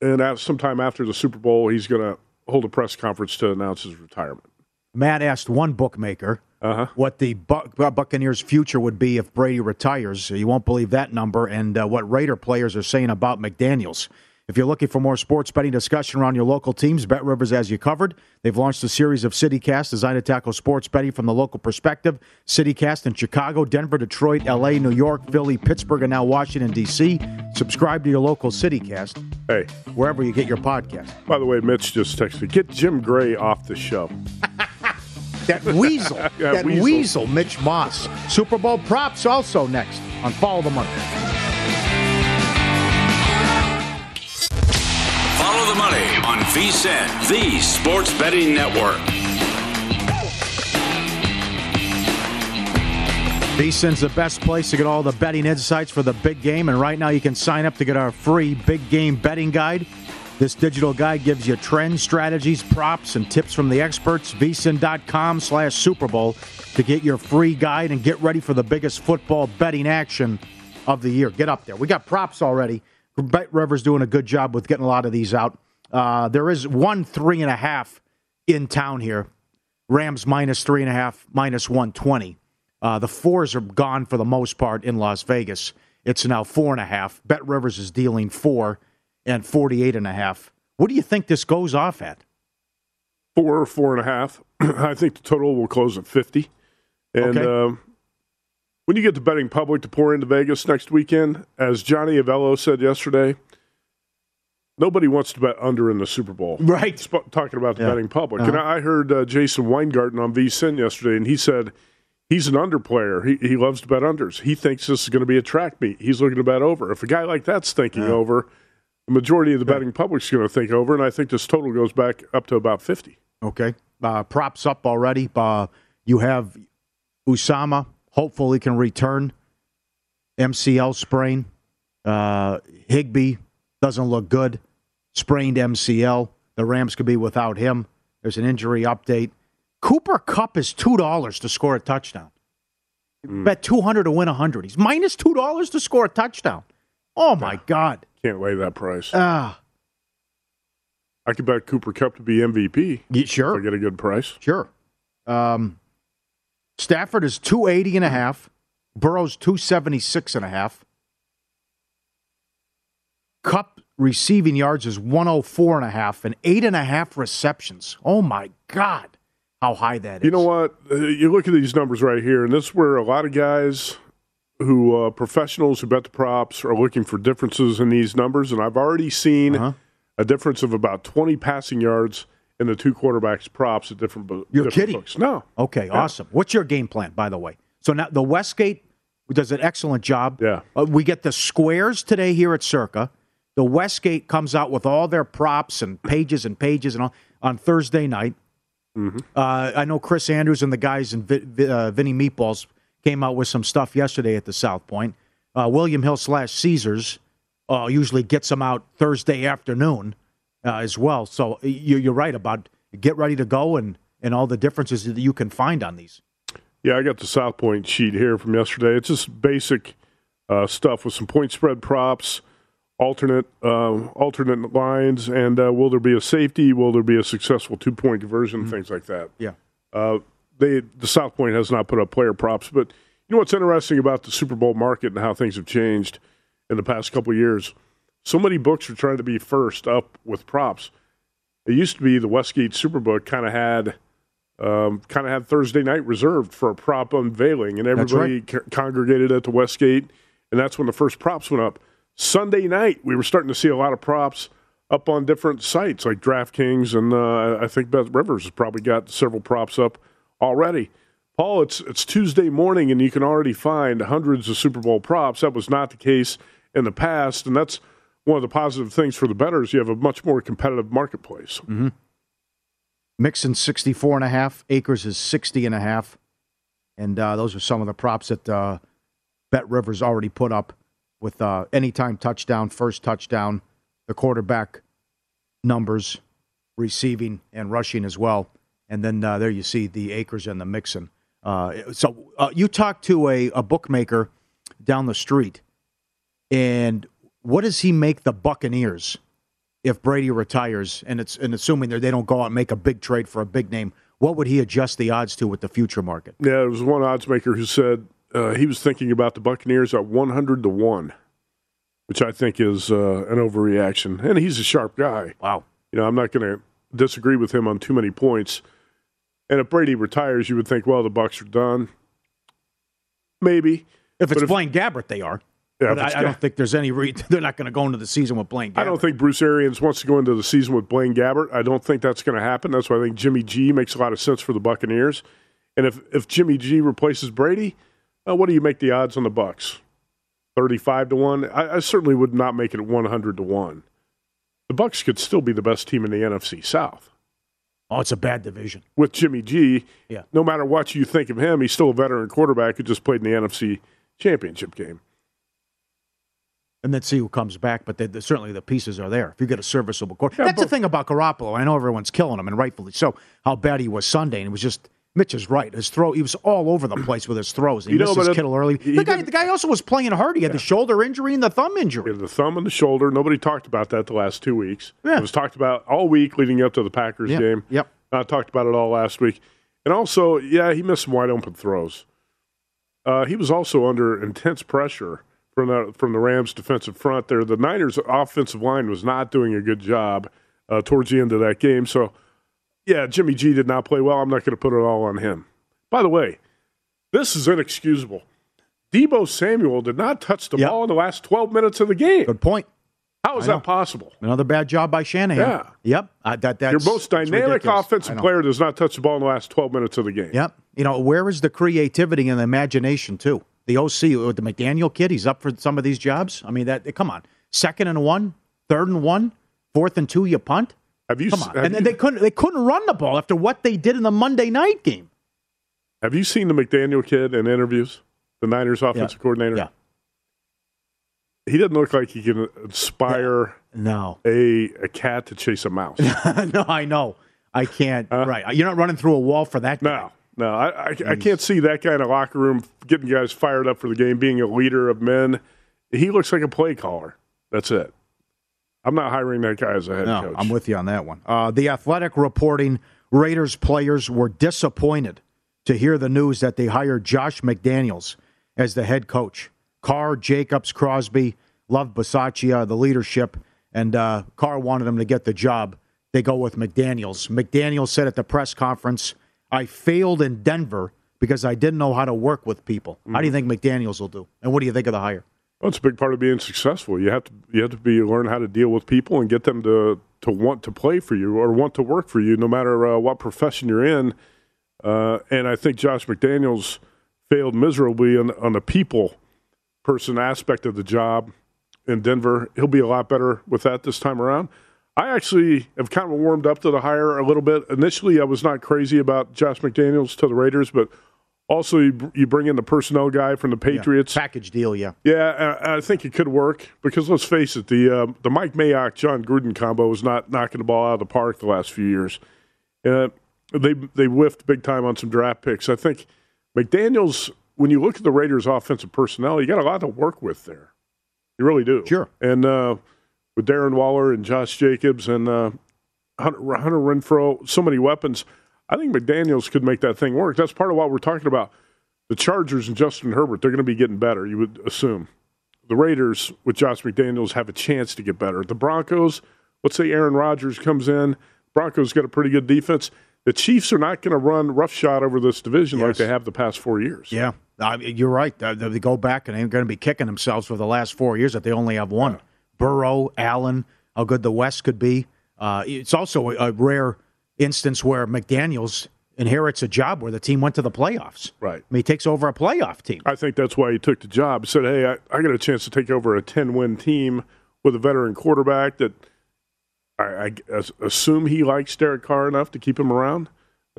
Speaker 5: and at sometime after the Super Bowl, he's going to hold a press conference to announce his retirement.
Speaker 4: Matt asked one bookmaker
Speaker 5: Uh-huh.
Speaker 4: what the Buc- uh, Buccaneers' future would be if Brady retires. You won't believe that number, and uh, what Raider players are saying about McDaniels. If you're looking for more sports betting discussion around your local teams, Bet Rivers has you covered. They've launched a series of CityCast designed to tackle sports betting from the local perspective. CityCast in Chicago, Denver, Detroit, LA, New York, Philly, Pittsburgh, and now Washington, D.C. Subscribe to your local CityCast
Speaker 5: Hey,
Speaker 4: wherever you get your podcast.
Speaker 5: by the way, Mitch just texted, "Get Jim Gray off the show."
Speaker 4: That weasel.
Speaker 5: yeah,
Speaker 4: that weasel.
Speaker 5: weasel,
Speaker 4: Mitch Moss. Super Bowl props also next on Follow the Money.
Speaker 3: Follow the Money on VSIN, the Sports Betting Network.
Speaker 4: VSIN's the best place to get all the betting insights for the big game, and right now you can sign up to get our free big game betting guide. This digital guide gives you trends, strategies, props, and tips from the experts. VSIN.com slash Super Bowl to get your free guide and get ready for the biggest football betting action of the year. Get up there. We got props already. Bet Rivers doing a good job with getting a lot of these out. Uh, there is one three and a half in town here. Rams minus three and a half, minus 120. Uh, the fours are gone for the most part in Las Vegas. It's now four and a half. Bet Rivers is dealing four and 48 and a half. What do you think this goes off at?
Speaker 5: Four or four and a half. I think the total will close at 50. And
Speaker 4: Okay.
Speaker 5: um, when you get the betting public to pour into Vegas next weekend, as Johnny Avello said yesterday, nobody wants to bet under in the Super Bowl.
Speaker 4: Right.
Speaker 5: Sp- talking about the
Speaker 4: Yeah.
Speaker 5: betting public.
Speaker 4: Uh-huh.
Speaker 5: And I I heard uh, Jason Weingarten on VSIN yesterday, and he said he's an under player. He, he loves to bet unders. He thinks this is going to be a track meet. He's looking to bet over. If a guy like that's thinking over, the majority of the betting public's going to think over, and I think this total goes back up to about 50.
Speaker 4: Okay. Uh, props up already. Uh, you have Uzomah. Hopefully can return. MCL sprain. Uh, Higbee doesn't look good. Sprained MCL. The Rams could be without him. There's an injury update. Cooper Kupp is two dollars to score a touchdown. Bet two hundred to win hundred. He's minus two dollars to score a touchdown. Oh my God!
Speaker 5: Can't lay that price.
Speaker 4: Ah,
Speaker 5: I could bet Cooper Kupp to be MVP.
Speaker 4: yeah,
Speaker 5: If
Speaker 4: sure.
Speaker 5: I get a good price.
Speaker 4: Sure. Um, Stafford is 280 and a half. Burrow's 276 and a half. Cup receiving yards is 104 and a half and eight and a half receptions. Oh my God. How high that is.
Speaker 5: You know what? Uh, you look at these numbers right here, and this is where a lot of guys who, uh, professionals who bet the props, are looking for differences in these numbers. And I've already seen
Speaker 4: Uh-huh.
Speaker 5: a difference of about 20 passing yards in the two quarterbacks' props at different, bo-
Speaker 4: You're
Speaker 5: different
Speaker 4: kidding.
Speaker 5: books. No.
Speaker 4: Okay, awesome. What's your game plan, by the way? So now the Westgate does an excellent job.
Speaker 5: Yeah.
Speaker 4: Uh, we get the squares today here at Circa. The Westgate comes out with all their props and pages and pages and all on Thursday night. Uh, I know Chris Andrews and the guys in Vi- Vi- uh, Vinny Meatballs came out with some stuff yesterday at the South Point. Uh, William Hill slash Caesars uh, usually gets them out Thursday afternoon uh, as well. So you, you're right about get ready to go and, and all the differences that you can find on these.
Speaker 5: Yeah, I got the South Point sheet here from yesterday. It's just basic uh, stuff with some point spread props, alternate uh, alternate lines, and uh, will there be a safety? Will there be a successful two point conversion? Things like that.
Speaker 4: Yeah.
Speaker 5: They the South Point has not put up player props, but you know what's interesting about the Super Bowl market and how things have changed in the past couple of years. So many books are trying to be first up with props. It used to be the Westgate Superbook kind of had um, kind of had Thursday night reserved for a prop unveiling, and everybody co- congregated at the Westgate, and that's when the first props went up. Sunday night, we were starting to see a lot of props up on different sites like DraftKings, and uh, I think Bet Rivers has probably got several props up already. Paul, it's it's Tuesday morning, and you can already find hundreds of Super Bowl props. That was not the case in the past, and that's one of the positive things for the bettors. You have a much more competitive marketplace.
Speaker 4: Mixon 64 and a half. Akers is 60 and a half. And uh, those are some of the props that uh, Bet Rivers already put up with uh, anytime touchdown, first touchdown, the quarterback numbers, receiving and rushing as well. And then uh, there you see the Akers and the Mixon. Uh, so uh, you talk to a, a bookmaker down the street, and what does he make the Buccaneers if Brady retires? And it's and assuming that they don't go out and make a big trade for a big name, what would he adjust the odds to with the future market?
Speaker 5: Yeah, there was one odds maker who said uh, he was thinking about the Buccaneers at 100 to 1, which I think is uh, an overreaction. And he's a sharp guy.
Speaker 4: Wow.
Speaker 5: You know, I'm not going to disagree with him on too many points. And if Brady retires, you would think, well, the Bucs are done. Maybe.
Speaker 4: If it's
Speaker 5: if-
Speaker 4: Blaine Gabbert, they are.
Speaker 5: Yeah,
Speaker 4: but I, I don't think there's any reason they're not going to go into the season with Blaine Gabbert.
Speaker 5: I don't think Bruce Arians wants to go into the season with Blaine Gabbert. I don't think that's going to happen. That's why I think Jimmy G makes a lot of sense for the Buccaneers. And if, if Jimmy G replaces Brady, uh, what do you make the odds on the Bucs? Thirty-five to one. I, I certainly would not make it one hundred to one. The Bucs could still be the best team in the NFC South.
Speaker 4: Oh, it's a bad division.
Speaker 5: with Jimmy G.
Speaker 4: Yeah.
Speaker 5: No matter what you think of him, he's still a veteran quarterback who just played in the NFC Championship game.
Speaker 4: and then see who comes back. But they, they- certainly the pieces are there. If you get a serviceable quarterback,
Speaker 5: Yeah,
Speaker 4: that's the thing about Garoppolo. I know everyone's killing him, and rightfully so. How bad he was Sunday, and it was just Mitch is right. His throw, he was all over the place with his throws. He
Speaker 5: You know,
Speaker 4: missed his Kittle early. The guy, the guy also was playing hard. He had the shoulder injury and the thumb injury.
Speaker 5: the thumb and the shoulder. Nobody talked about that the last two weeks.
Speaker 4: Yeah.
Speaker 5: It was talked about all week leading up to the Packers
Speaker 4: Yep,
Speaker 5: game.
Speaker 4: yep.
Speaker 5: I talked about it all last week. And also, yeah, he missed some wide open throws. Uh, he was also under intense pressure from the from the Rams' defensive front. There, the Niners' offensive line was not doing a good job uh, towards the end of that game. So, yeah, Jimmy G did not play well. I'm not going to put it all on him. By the way, this is inexcusable. Deebo Samuel did not touch the
Speaker 4: Yep.
Speaker 5: ball in the last 12 minutes of the game.
Speaker 4: Good point.
Speaker 5: How is that possible?
Speaker 4: Another bad job by Shanahan.
Speaker 5: Yeah.
Speaker 4: Yep. Uh, that that's
Speaker 5: Your most dynamic. Offensive player does not touch the ball in the last 12 minutes of the game.
Speaker 4: Yep. You know, where is the creativity and the imagination too? The OC with the McDaniel kid, he's up for some of these jobs. I mean, that come on, second and one, third and one, fourth and two, you punt.
Speaker 5: Have you,
Speaker 4: Come on, and
Speaker 5: you
Speaker 4: they couldn't they couldn't run the ball after what they did in the Monday night game.
Speaker 5: have you seen the McDaniel kid in interviews? The Niners offensive coordinator?
Speaker 4: Yeah.
Speaker 5: He doesn't look like he can inspire
Speaker 4: No,
Speaker 5: a, a cat to chase a mouse.
Speaker 4: no, I know, I can't. right, you're not running through a wall for that. guy.
Speaker 5: No, no, I, I, I can't see that guy in a locker room getting guys fired up for the game, being a leader of men. He looks like a play caller. That's it. I'm not hiring that guy as a head
Speaker 4: No,
Speaker 5: coach.
Speaker 4: I'm with you on that one. Uh, the Athletic reporting Raiders players were disappointed to hear the news that they hired Josh McDaniels as the head coach. Carr, Jacobs, Crosby loved Bisaccia, the leadership, and uh, Carr wanted him to get the job. They go with McDaniels. McDaniels said at the press conference, I failed in Denver because I didn't know how to work with people. How do you think McDaniels will do? And what do you think of the hire?
Speaker 5: Well, it's a big part of being successful. You have to you have to be learn how to deal with people and get them to to want to play for you or want to work for you, no matter uh, what profession you're in. Uh, and I think Josh McDaniels failed miserably on, on the people person aspect of the job in Denver. He'll be a lot better with that this time around. I actually have kind of warmed up to the hire a little bit. Initially, I was not crazy about Josh McDaniels to the Raiders, but also you, you bring in the personnel guy from the Patriots.
Speaker 4: Package deal, yeah.
Speaker 5: Yeah, I I think it could work because let's face it, the uh, the Mike Mayock Jon Gruden combo was not knocking the ball out of the park the last few years. Uh, they they whiffed big time on some draft picks. I think McDaniel's. When you look at the Raiders' offensive personnel, you got a lot to work with there. You really do.
Speaker 4: Sure.
Speaker 5: And uh, with Darren Waller and Josh Jacobs and uh, Hunter, Hunter Renfrow, so many weapons. I think McDaniel's could make that thing work. That's part of what we're talking about. The Chargers and Justin Herbert, they're going to be getting better, you would assume. The Raiders with Josh McDaniels have a chance to get better. The Broncos, let's say Aaron Rodgers comes in. Broncos got a pretty good defense. The Chiefs are not going to run roughshod over this division like they have the past four years.
Speaker 4: Yeah, you're right. Uh, They go back and they're going to be kicking themselves for the last four years that they only have one. Burrow, Allen, how good the West could be. Uh, it's also a, a rare instance where McDaniels inherits a job where the team went to the playoffs.
Speaker 5: Right.
Speaker 4: I mean, he takes over a playoff team.
Speaker 5: I think that's why he took the job. He said, "Hey, I, I got a chance to take over a ten-win team with a veteran quarterback that I, I assume he likes Derek Carr enough to keep him around.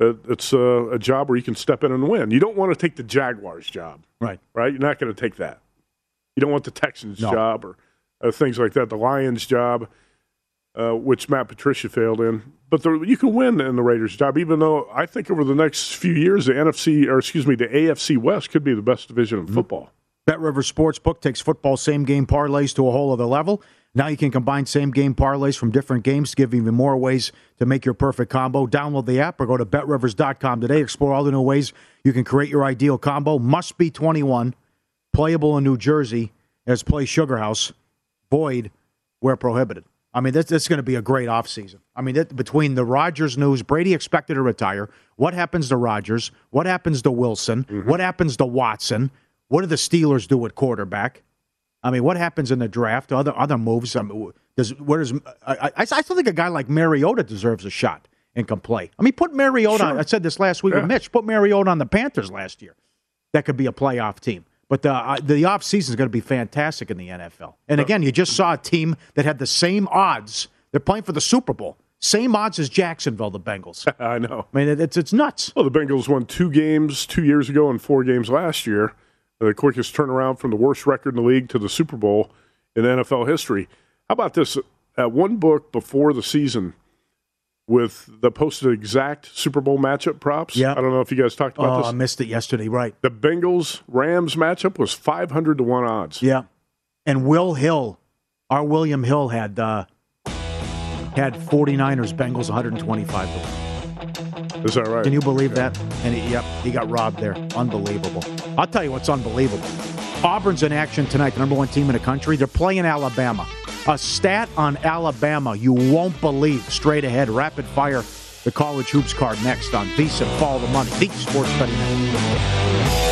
Speaker 5: Uh, it's a, a job where you can step in and win. You don't want to take the Jaguars' job,
Speaker 4: Right.
Speaker 5: right? You're not going to take that. You don't want the Texans'
Speaker 4: No.
Speaker 5: job or uh, things like that. The Lions' job, uh, which Matt Patricia failed in. But the, you can win in the Raiders' job, even though I think over the next few years, the NFC or excuse me, the AFC West could be the best division in football.
Speaker 4: Bet River Sportsbook takes football same game parlays to a whole other level. Now you can combine same game parlays from different games to give even more ways to make your perfect combo. Download the app or go to betrivers.com today. Explore all the new ways you can create your ideal combo. Must be 21, playable in New Jersey as Play Sugar House, void where prohibited. I mean, this, this is going to be a great offseason. I mean, that, between the Rodgers news, Brady expected to retire. What happens to Rodgers? What happens to Wilson? Mm-hmm. What happens to Watson? What do the Steelers do at quarterback? I mean, what happens in the draft? Other other moves. I mean, does where does I, I, I still think a guy like Mariota deserves a shot and can play. I mean, put Mariota. on I said this last week
Speaker 5: Yeah.
Speaker 4: with Mitch. Put Mariota on the Panthers last year. That could be a playoff team. But the uh, the off season is going to be fantastic in the NFL. And again, you just saw a team that had the same odds. They're playing for the Super Bowl. Same odds as Jacksonville, the Bengals.
Speaker 5: I know.
Speaker 4: I mean, it's it's nuts.
Speaker 5: Well, the Bengals won two games two years ago and four games last year. The quickest turnaround from the worst record in the league to the Super Bowl in NFL history. How about this? At one book before the season, with the posted exact Super Bowl matchup props.
Speaker 4: Yeah.
Speaker 5: I don't know if you guys talked about this.
Speaker 4: Oh,
Speaker 5: this.
Speaker 4: I missed it yesterday. Right.
Speaker 5: The Bengals Rams matchup was 500 to 1 odds.
Speaker 4: Yeah. And Will Hill, our William Hill had uh, had 49ers Bengals 125 to 1.
Speaker 5: Is that right?
Speaker 4: Can you believe that? And he, yep, he got robbed there. Unbelievable. I'll tell you what's unbelievable. Auburn's in action tonight, the number one team in the country. They're playing Alabama. A stat on Alabama you won't believe. Straight ahead, rapid fire. The college hoops card next on VSiN. Follow the money. The Sports Betting Network.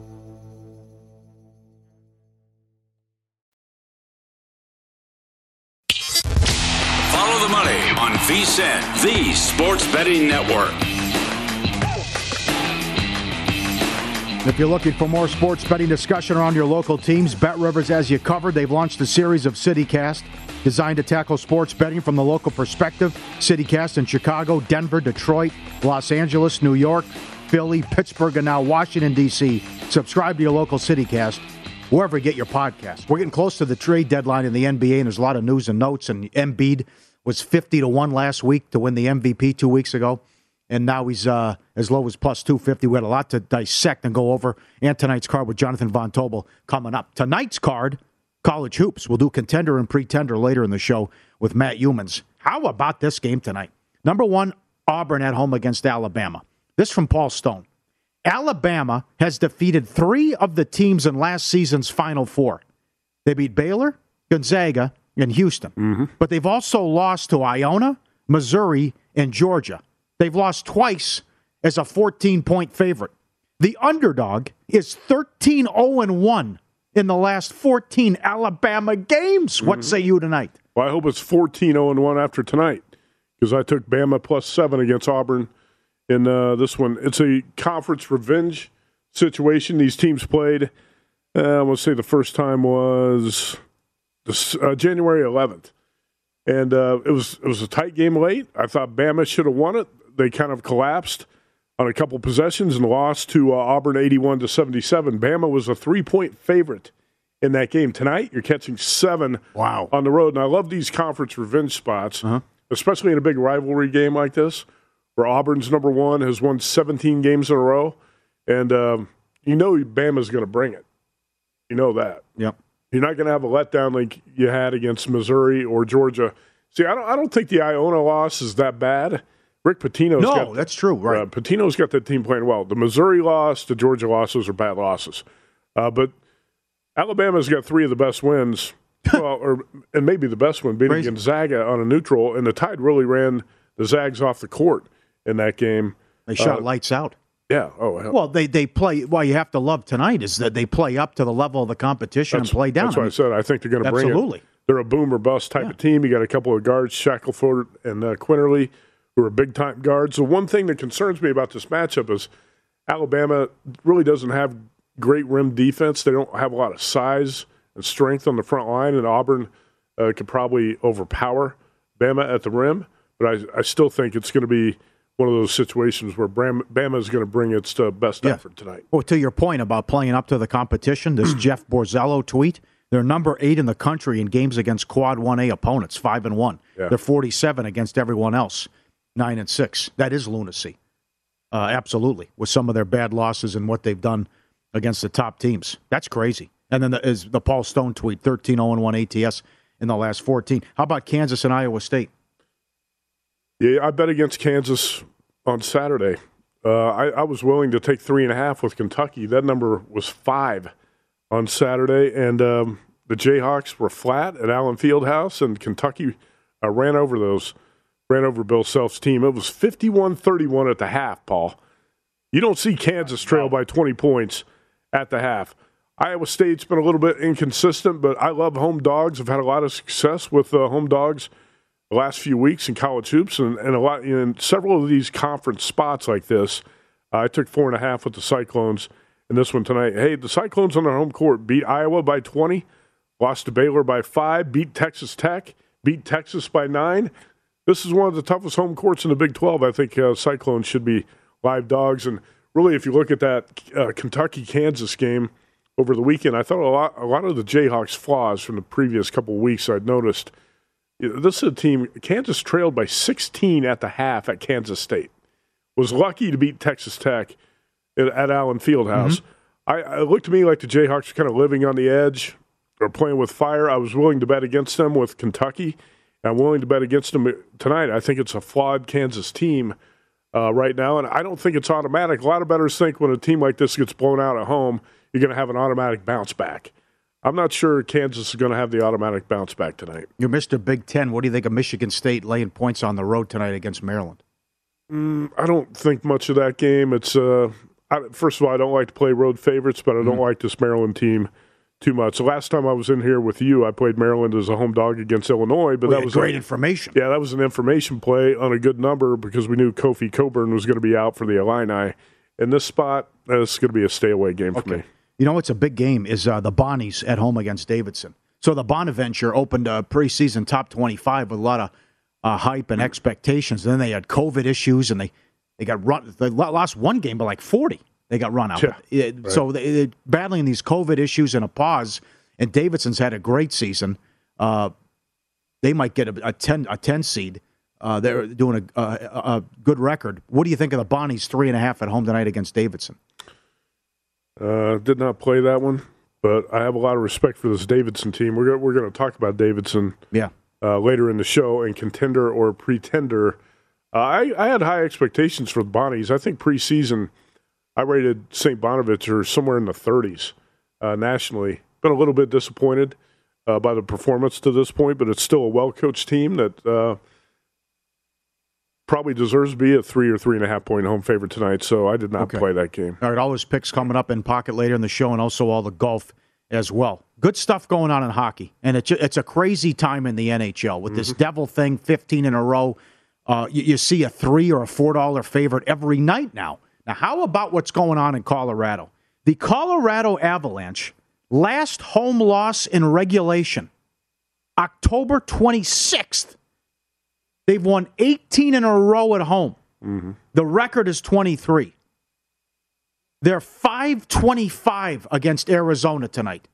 Speaker 3: The Sports Betting Network.
Speaker 4: If you're looking for more sports betting discussion around your local teams, Bet Rivers has you covered. They've launched a series of CityCast designed to tackle sports betting from the local perspective. CityCast in Chicago, Denver, Detroit, Los Angeles, New York, Philly, Pittsburgh, and now Washington, D.C. Subscribe to your local CityCast wherever you get your podcast. We're getting close to the trade deadline in the NBA, and there's a lot of news and notes. And Embiid was 50 to 1 last week to win the MVP two weeks ago and now he's uh, as low as plus 250. We had a lot to dissect and go over. And tonight's card with Jonathan Von Tobel coming up. Tonight's card, college hoops. We'll do contender and pretender later in the show with Matt Youmans. How about this game tonight? Number one, Auburn at home against Alabama. This from Paul Stone. Alabama has defeated three of the teams in last season's Final Four. They beat Baylor, Gonzaga, and Houston. But they've also lost to Iona, Missouri, and Georgia. They've lost twice as a 14 point favorite. The underdog is 13 0 1 in the last 14 Alabama games. What say you tonight?
Speaker 5: Well, I hope it's 14 0 1 after tonight because I took Bama plus seven against Auburn in uh, this one. It's a conference revenge situation. These teams played, uh, I want to say the first time was this, uh, January 11th. And uh, it was it was a tight game late. I thought Bama should have won it. They kind of collapsed on a couple possessions and lost to uh, Auburn 81 to 77. Bama was a three point favorite in that game. Tonight, you're catching seven
Speaker 4: Wow.
Speaker 5: on the road. And I love these conference revenge spots, especially in a big rivalry game like this, where Auburn's number one has won 17 games in a row. And um, you know Bama's going to bring it. You know that.
Speaker 4: Yep.
Speaker 5: You're not going to have a letdown like you had against Missouri or Georgia. See, I don't, I don't think the Iona loss is that bad. Rick Pitino's
Speaker 4: No,
Speaker 5: got
Speaker 4: that's true. Right.
Speaker 5: uh, Pitino's got that team playing well. The Missouri loss, the Georgia losses are bad losses, uh, but Alabama's got three of the best wins, well, or and maybe the best one beating
Speaker 4: Crazy.
Speaker 5: Gonzaga on a neutral, and the Tide really ran the Zags off the court in that game.
Speaker 4: they shot
Speaker 5: uh,
Speaker 4: lights out.
Speaker 5: Yeah. Oh.
Speaker 4: Well, they, they play. Well, you have to love tonight is that they play up to the level of the competition and play down.
Speaker 5: That's
Speaker 4: I
Speaker 5: what I
Speaker 4: mean,
Speaker 5: said. I think they're going to bring
Speaker 4: Absolutely.
Speaker 5: it. They're a boom or bust type of team. You got a couple of guards, Shackelford and uh, Quinerly, who are big time guards. The one thing that concerns me about this matchup is Alabama really doesn't have great rim defense. They don't have a lot of size and strength on the front line, and Auburn uh, could probably overpower Bama at the rim. But I, I still think it's going to be one of those situations where Bama, is going to bring its uh, best
Speaker 4: Yeah.
Speaker 5: effort tonight.
Speaker 4: Well, to your point about playing up to the competition, this Jeff Borzello tweet They're number eight in the country in games against Quad One A opponents, five and one.
Speaker 5: Yeah.
Speaker 4: They're forty-seven against everyone else, nine and six. That is lunacy, uh, absolutely. With some of their bad losses and what they've done against the top teams, that's crazy. And then the, is the Paul Stone tweet: 13 0 1 ATS in the last fourteen. How about Kansas and Iowa State?
Speaker 5: Yeah, I bet against Kansas on Saturday. Uh, I, I was willing to take three and a half with Kentucky. That number was five on Saturday, and um, the Jayhawks were flat at Allen Fieldhouse, and Kentucky uh, ran over those, ran over Bill Self's team. It was 51-31 at the half, Paul. You don't see Kansas trail by 20 points at the half. Iowa State's been a little bit inconsistent, but I love home dogs. I've had a lot of success with uh, home dogs the last few weeks in college hoops, and, and a lot in several of these conference spots like this. Uh, I took four and a half with the Cyclones in this one tonight. Hey, the Cyclones on their home court beat Iowa by 20, lost to Baylor by five, beat Texas Tech, beat Texas by nine. This is one of the toughest home courts in the Big 12. I think uh, Cyclones should be live dogs. And really, if you look at that uh, Kentucky Kansas game over the weekend, I thought a lot, a lot of the Jayhawks' flaws from the previous couple weeks I'd noticed. This is a team, Kansas trailed by 16 at the half at Kansas State. Was lucky to beat Texas Tech at, at Allen Fieldhouse.
Speaker 4: Mm-hmm.
Speaker 5: I, it looked to me like the Jayhawks were kind of living on the edge or playing with fire. I was willing to bet against them with Kentucky. I'm willing to bet against them tonight. I think it's a flawed Kansas team uh, right now, and I don't think it's automatic. A lot of bettors think when a team like this gets blown out at home, you're going to have an automatic bounce back. I'm not sure Kansas is going to have the automatic bounce back tonight.
Speaker 4: You're Mr. Big Ten. What do you think of Michigan State laying points on the road tonight against Maryland?
Speaker 5: Mm, I don't think much of that game. It's uh, I, first of all, I don't like to play road favorites, but I don't
Speaker 4: Mhm.
Speaker 5: like this Maryland team too much. The last time I was in here with you, I played Maryland as a home dog against Illinois, but
Speaker 4: We
Speaker 5: that was
Speaker 4: great
Speaker 5: a,
Speaker 4: information.
Speaker 5: Yeah, that was an information play on a good number because we knew Kofi Cockburn was going to be out for the Illini. In this spot, uh, it's going to be a stay away game for me.
Speaker 4: You know what's a big game is uh, the Bonnies at home against Davidson. So the Bonaventure opened a preseason top 25 with a lot of uh, hype and expectations. then they had COVID issues and they, they got run. They lost one game by like 40. They got run out.
Speaker 5: Yeah,
Speaker 4: It-
Speaker 5: right.
Speaker 4: So they, battling these COVID issues and a pause. And Davidson's had a great season. Uh, they might get a, a 10 a 10 seed. Uh, they're doing a, a, a good record. What do you think of the Bonnies three and a half at home tonight against Davidson?
Speaker 5: Uh, did not play that one, but I have a lot of respect for this Davidson team. We're go- we're going to talk about Davidson
Speaker 4: Yeah.
Speaker 5: uh, later in the show and contender or pretender. Uh, I, I had high expectations for the Bonnies. I think preseason, I rated St. Bonaventure somewhere in the 30s uh, nationally. Been a little bit disappointed uh, by the performance to this point, but it's still a well coached team that uh, probably deserves to be a three or three and a half point home favorite tonight. So I did not
Speaker 4: Okay.
Speaker 5: play that game.
Speaker 4: All right, all his picks coming up in pocket later in the show, and also all the golf as well. Good stuff going on in hockey, and it's it's a crazy time in the NHL with this devil thing, fifteen in a row. Uh, you, you see a three or a four dollar favorite every night now. Now, how about what's going on in Colorado? The Colorado Avalanche last home loss in regulation, October twenty sixth. They've won eighteen in a row at home. Mm-hmm. The record is twenty three. They're 525 against Arizona tonight.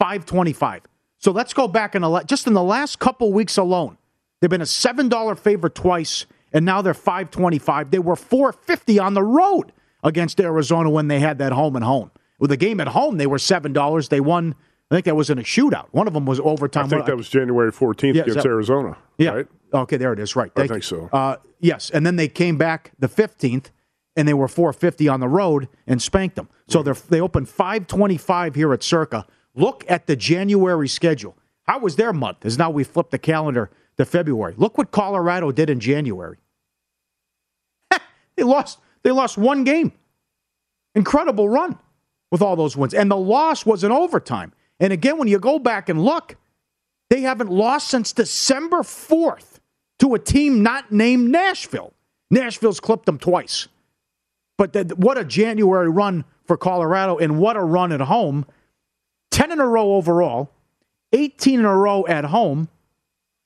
Speaker 4: 525. So let's go back in the just in the last couple weeks alone. They've been a $7 favorite twice and now they're 525. They were 450 on the road against Arizona when they had that home and home. With the game at home, they were $7. They won I think that was in a shootout. One of them was overtime.
Speaker 5: I think that was January 14th
Speaker 4: Yeah,
Speaker 5: against
Speaker 4: so-
Speaker 5: Arizona.
Speaker 4: yeah.
Speaker 5: Right?
Speaker 4: Okay, there it is. Right.
Speaker 5: I think so.
Speaker 4: Uh, yes, and then they came back the 15th, and they were 450 on the road and spanked them. So they're they opened 525 here at Circa. Look at the January schedule. How was their month? As now we flip the calendar to February. Look what Colorado did in January. they lost. They lost one game. Incredible run with all those wins, and the loss was in overtime. And again, when you go back and look, they haven't lost since December 4th to a team not named Nashville. Nashville's clipped them twice. But the, what a January run for Colorado and what a run at home. 10 in a row overall, 18 in a row at home,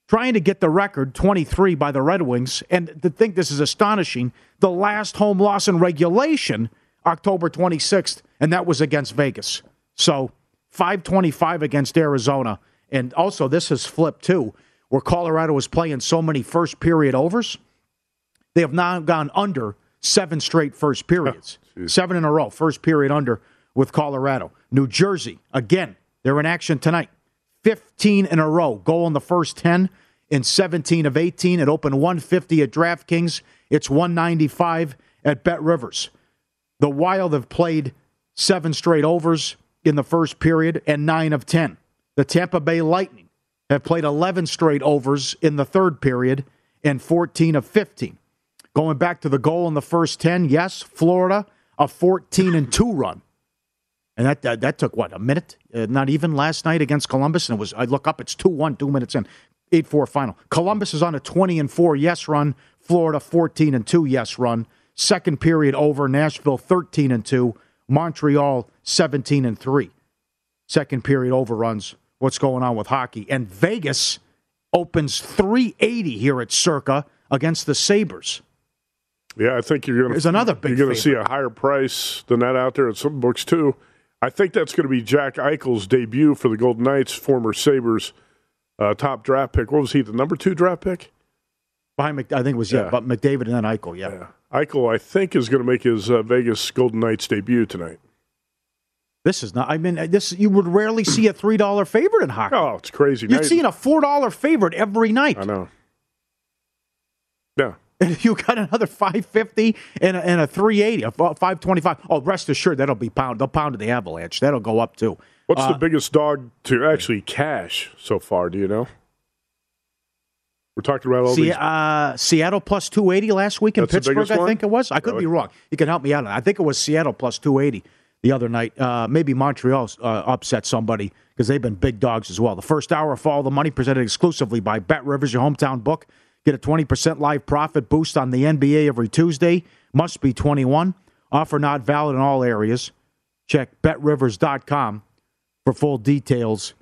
Speaker 4: trying to get the record 23 by the Red Wings. And to think this is astonishing, the last home loss in regulation, October 26th, and that was against Vegas. So 525 against Arizona. And also, this has flipped too, where Colorado is playing so many first period overs. They have now gone under seven straight first periods, seven in a row, first period under with Colorado. New Jersey, again, they're in action tonight. 15 in a row, goal in the first 10 in 17 of 18. It opened 150 at DraftKings. It's 195 at Bet Rivers. The Wild have played seven straight overs in the first period and nine of 10. The Tampa Bay Lightning have played 11 straight overs in the third period and 14 of 15. Going back to the goal in the first 10, yes, Florida, a 14 and 2 run. And that, that, that took what, a minute? Uh, not even last night against Columbus. And it was, I look up, it's 2 1, two minutes in, 8 4 final. Columbus is on a 20 and 4 yes run. Florida 14 and 2 yes run. Second period over, Nashville 13 and 2. Montreal 17 and 3. Second period overruns. What's going on with hockey? And Vegas opens 380 here at Circa against the Sabres.
Speaker 5: Yeah, I think you're going to.
Speaker 4: There's another big.
Speaker 5: You're going to see a higher price than that out there at some books too. I think that's going to be Jack Eichel's debut for the Golden Knights, former Sabres uh, top draft pick. What was he? The number two draft pick
Speaker 4: behind. Mc, I think it was yeah, yeah. but McDavid and then Eichel. Yeah. yeah.
Speaker 5: Eichel, I think, is going to make his uh, Vegas Golden Knights debut tonight.
Speaker 4: This is not. I mean, this you would rarely see a three dollar favorite in hockey.
Speaker 5: Oh, it's crazy.
Speaker 4: You're seeing a four dollar favorite every night.
Speaker 5: I know. Yeah.
Speaker 4: And you got another 550 and a, and a 380, a 525. Oh, rest assured, that'll be pound. They'll pound the Avalanche. That'll go up too.
Speaker 5: What's uh, the biggest dog to actually cash so far? Do you know? We're talking about all
Speaker 4: See,
Speaker 5: these.
Speaker 4: Uh, Seattle plus 280 last week in
Speaker 5: That's
Speaker 4: Pittsburgh, I think it was. I could
Speaker 5: Really?
Speaker 4: be wrong. You can help me out. I think it was Seattle plus 280 the other night. Uh, maybe Montreal uh, upset somebody because they've been big dogs as well. The first hour of Follow the Money presented exclusively by Bet Rivers, your hometown book. Get a 20% live profit boost on the NBA every Tuesday. Must be 21. Offer not valid in all areas. Check betrivers.com for full details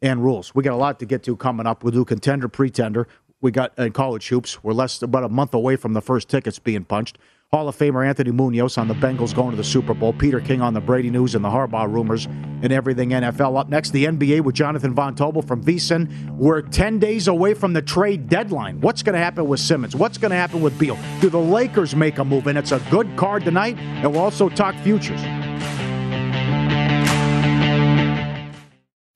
Speaker 4: and rules. We got a lot to get to coming up. We'll do contender, pretender. We got in college hoops. We're less about a month away from the first tickets being punched. Hall of Famer Anthony Munoz on the Bengals going to the Super Bowl. Peter King on the Brady news and the Harbaugh rumors and everything NFL. Up next, the NBA with Jonathan Von Tobel from VSiN. We're 10 days away from the trade deadline. What's going to happen with Simmons? What's going to happen with Beal? Do the Lakers make a move? And it's a good card tonight. And we'll also talk futures.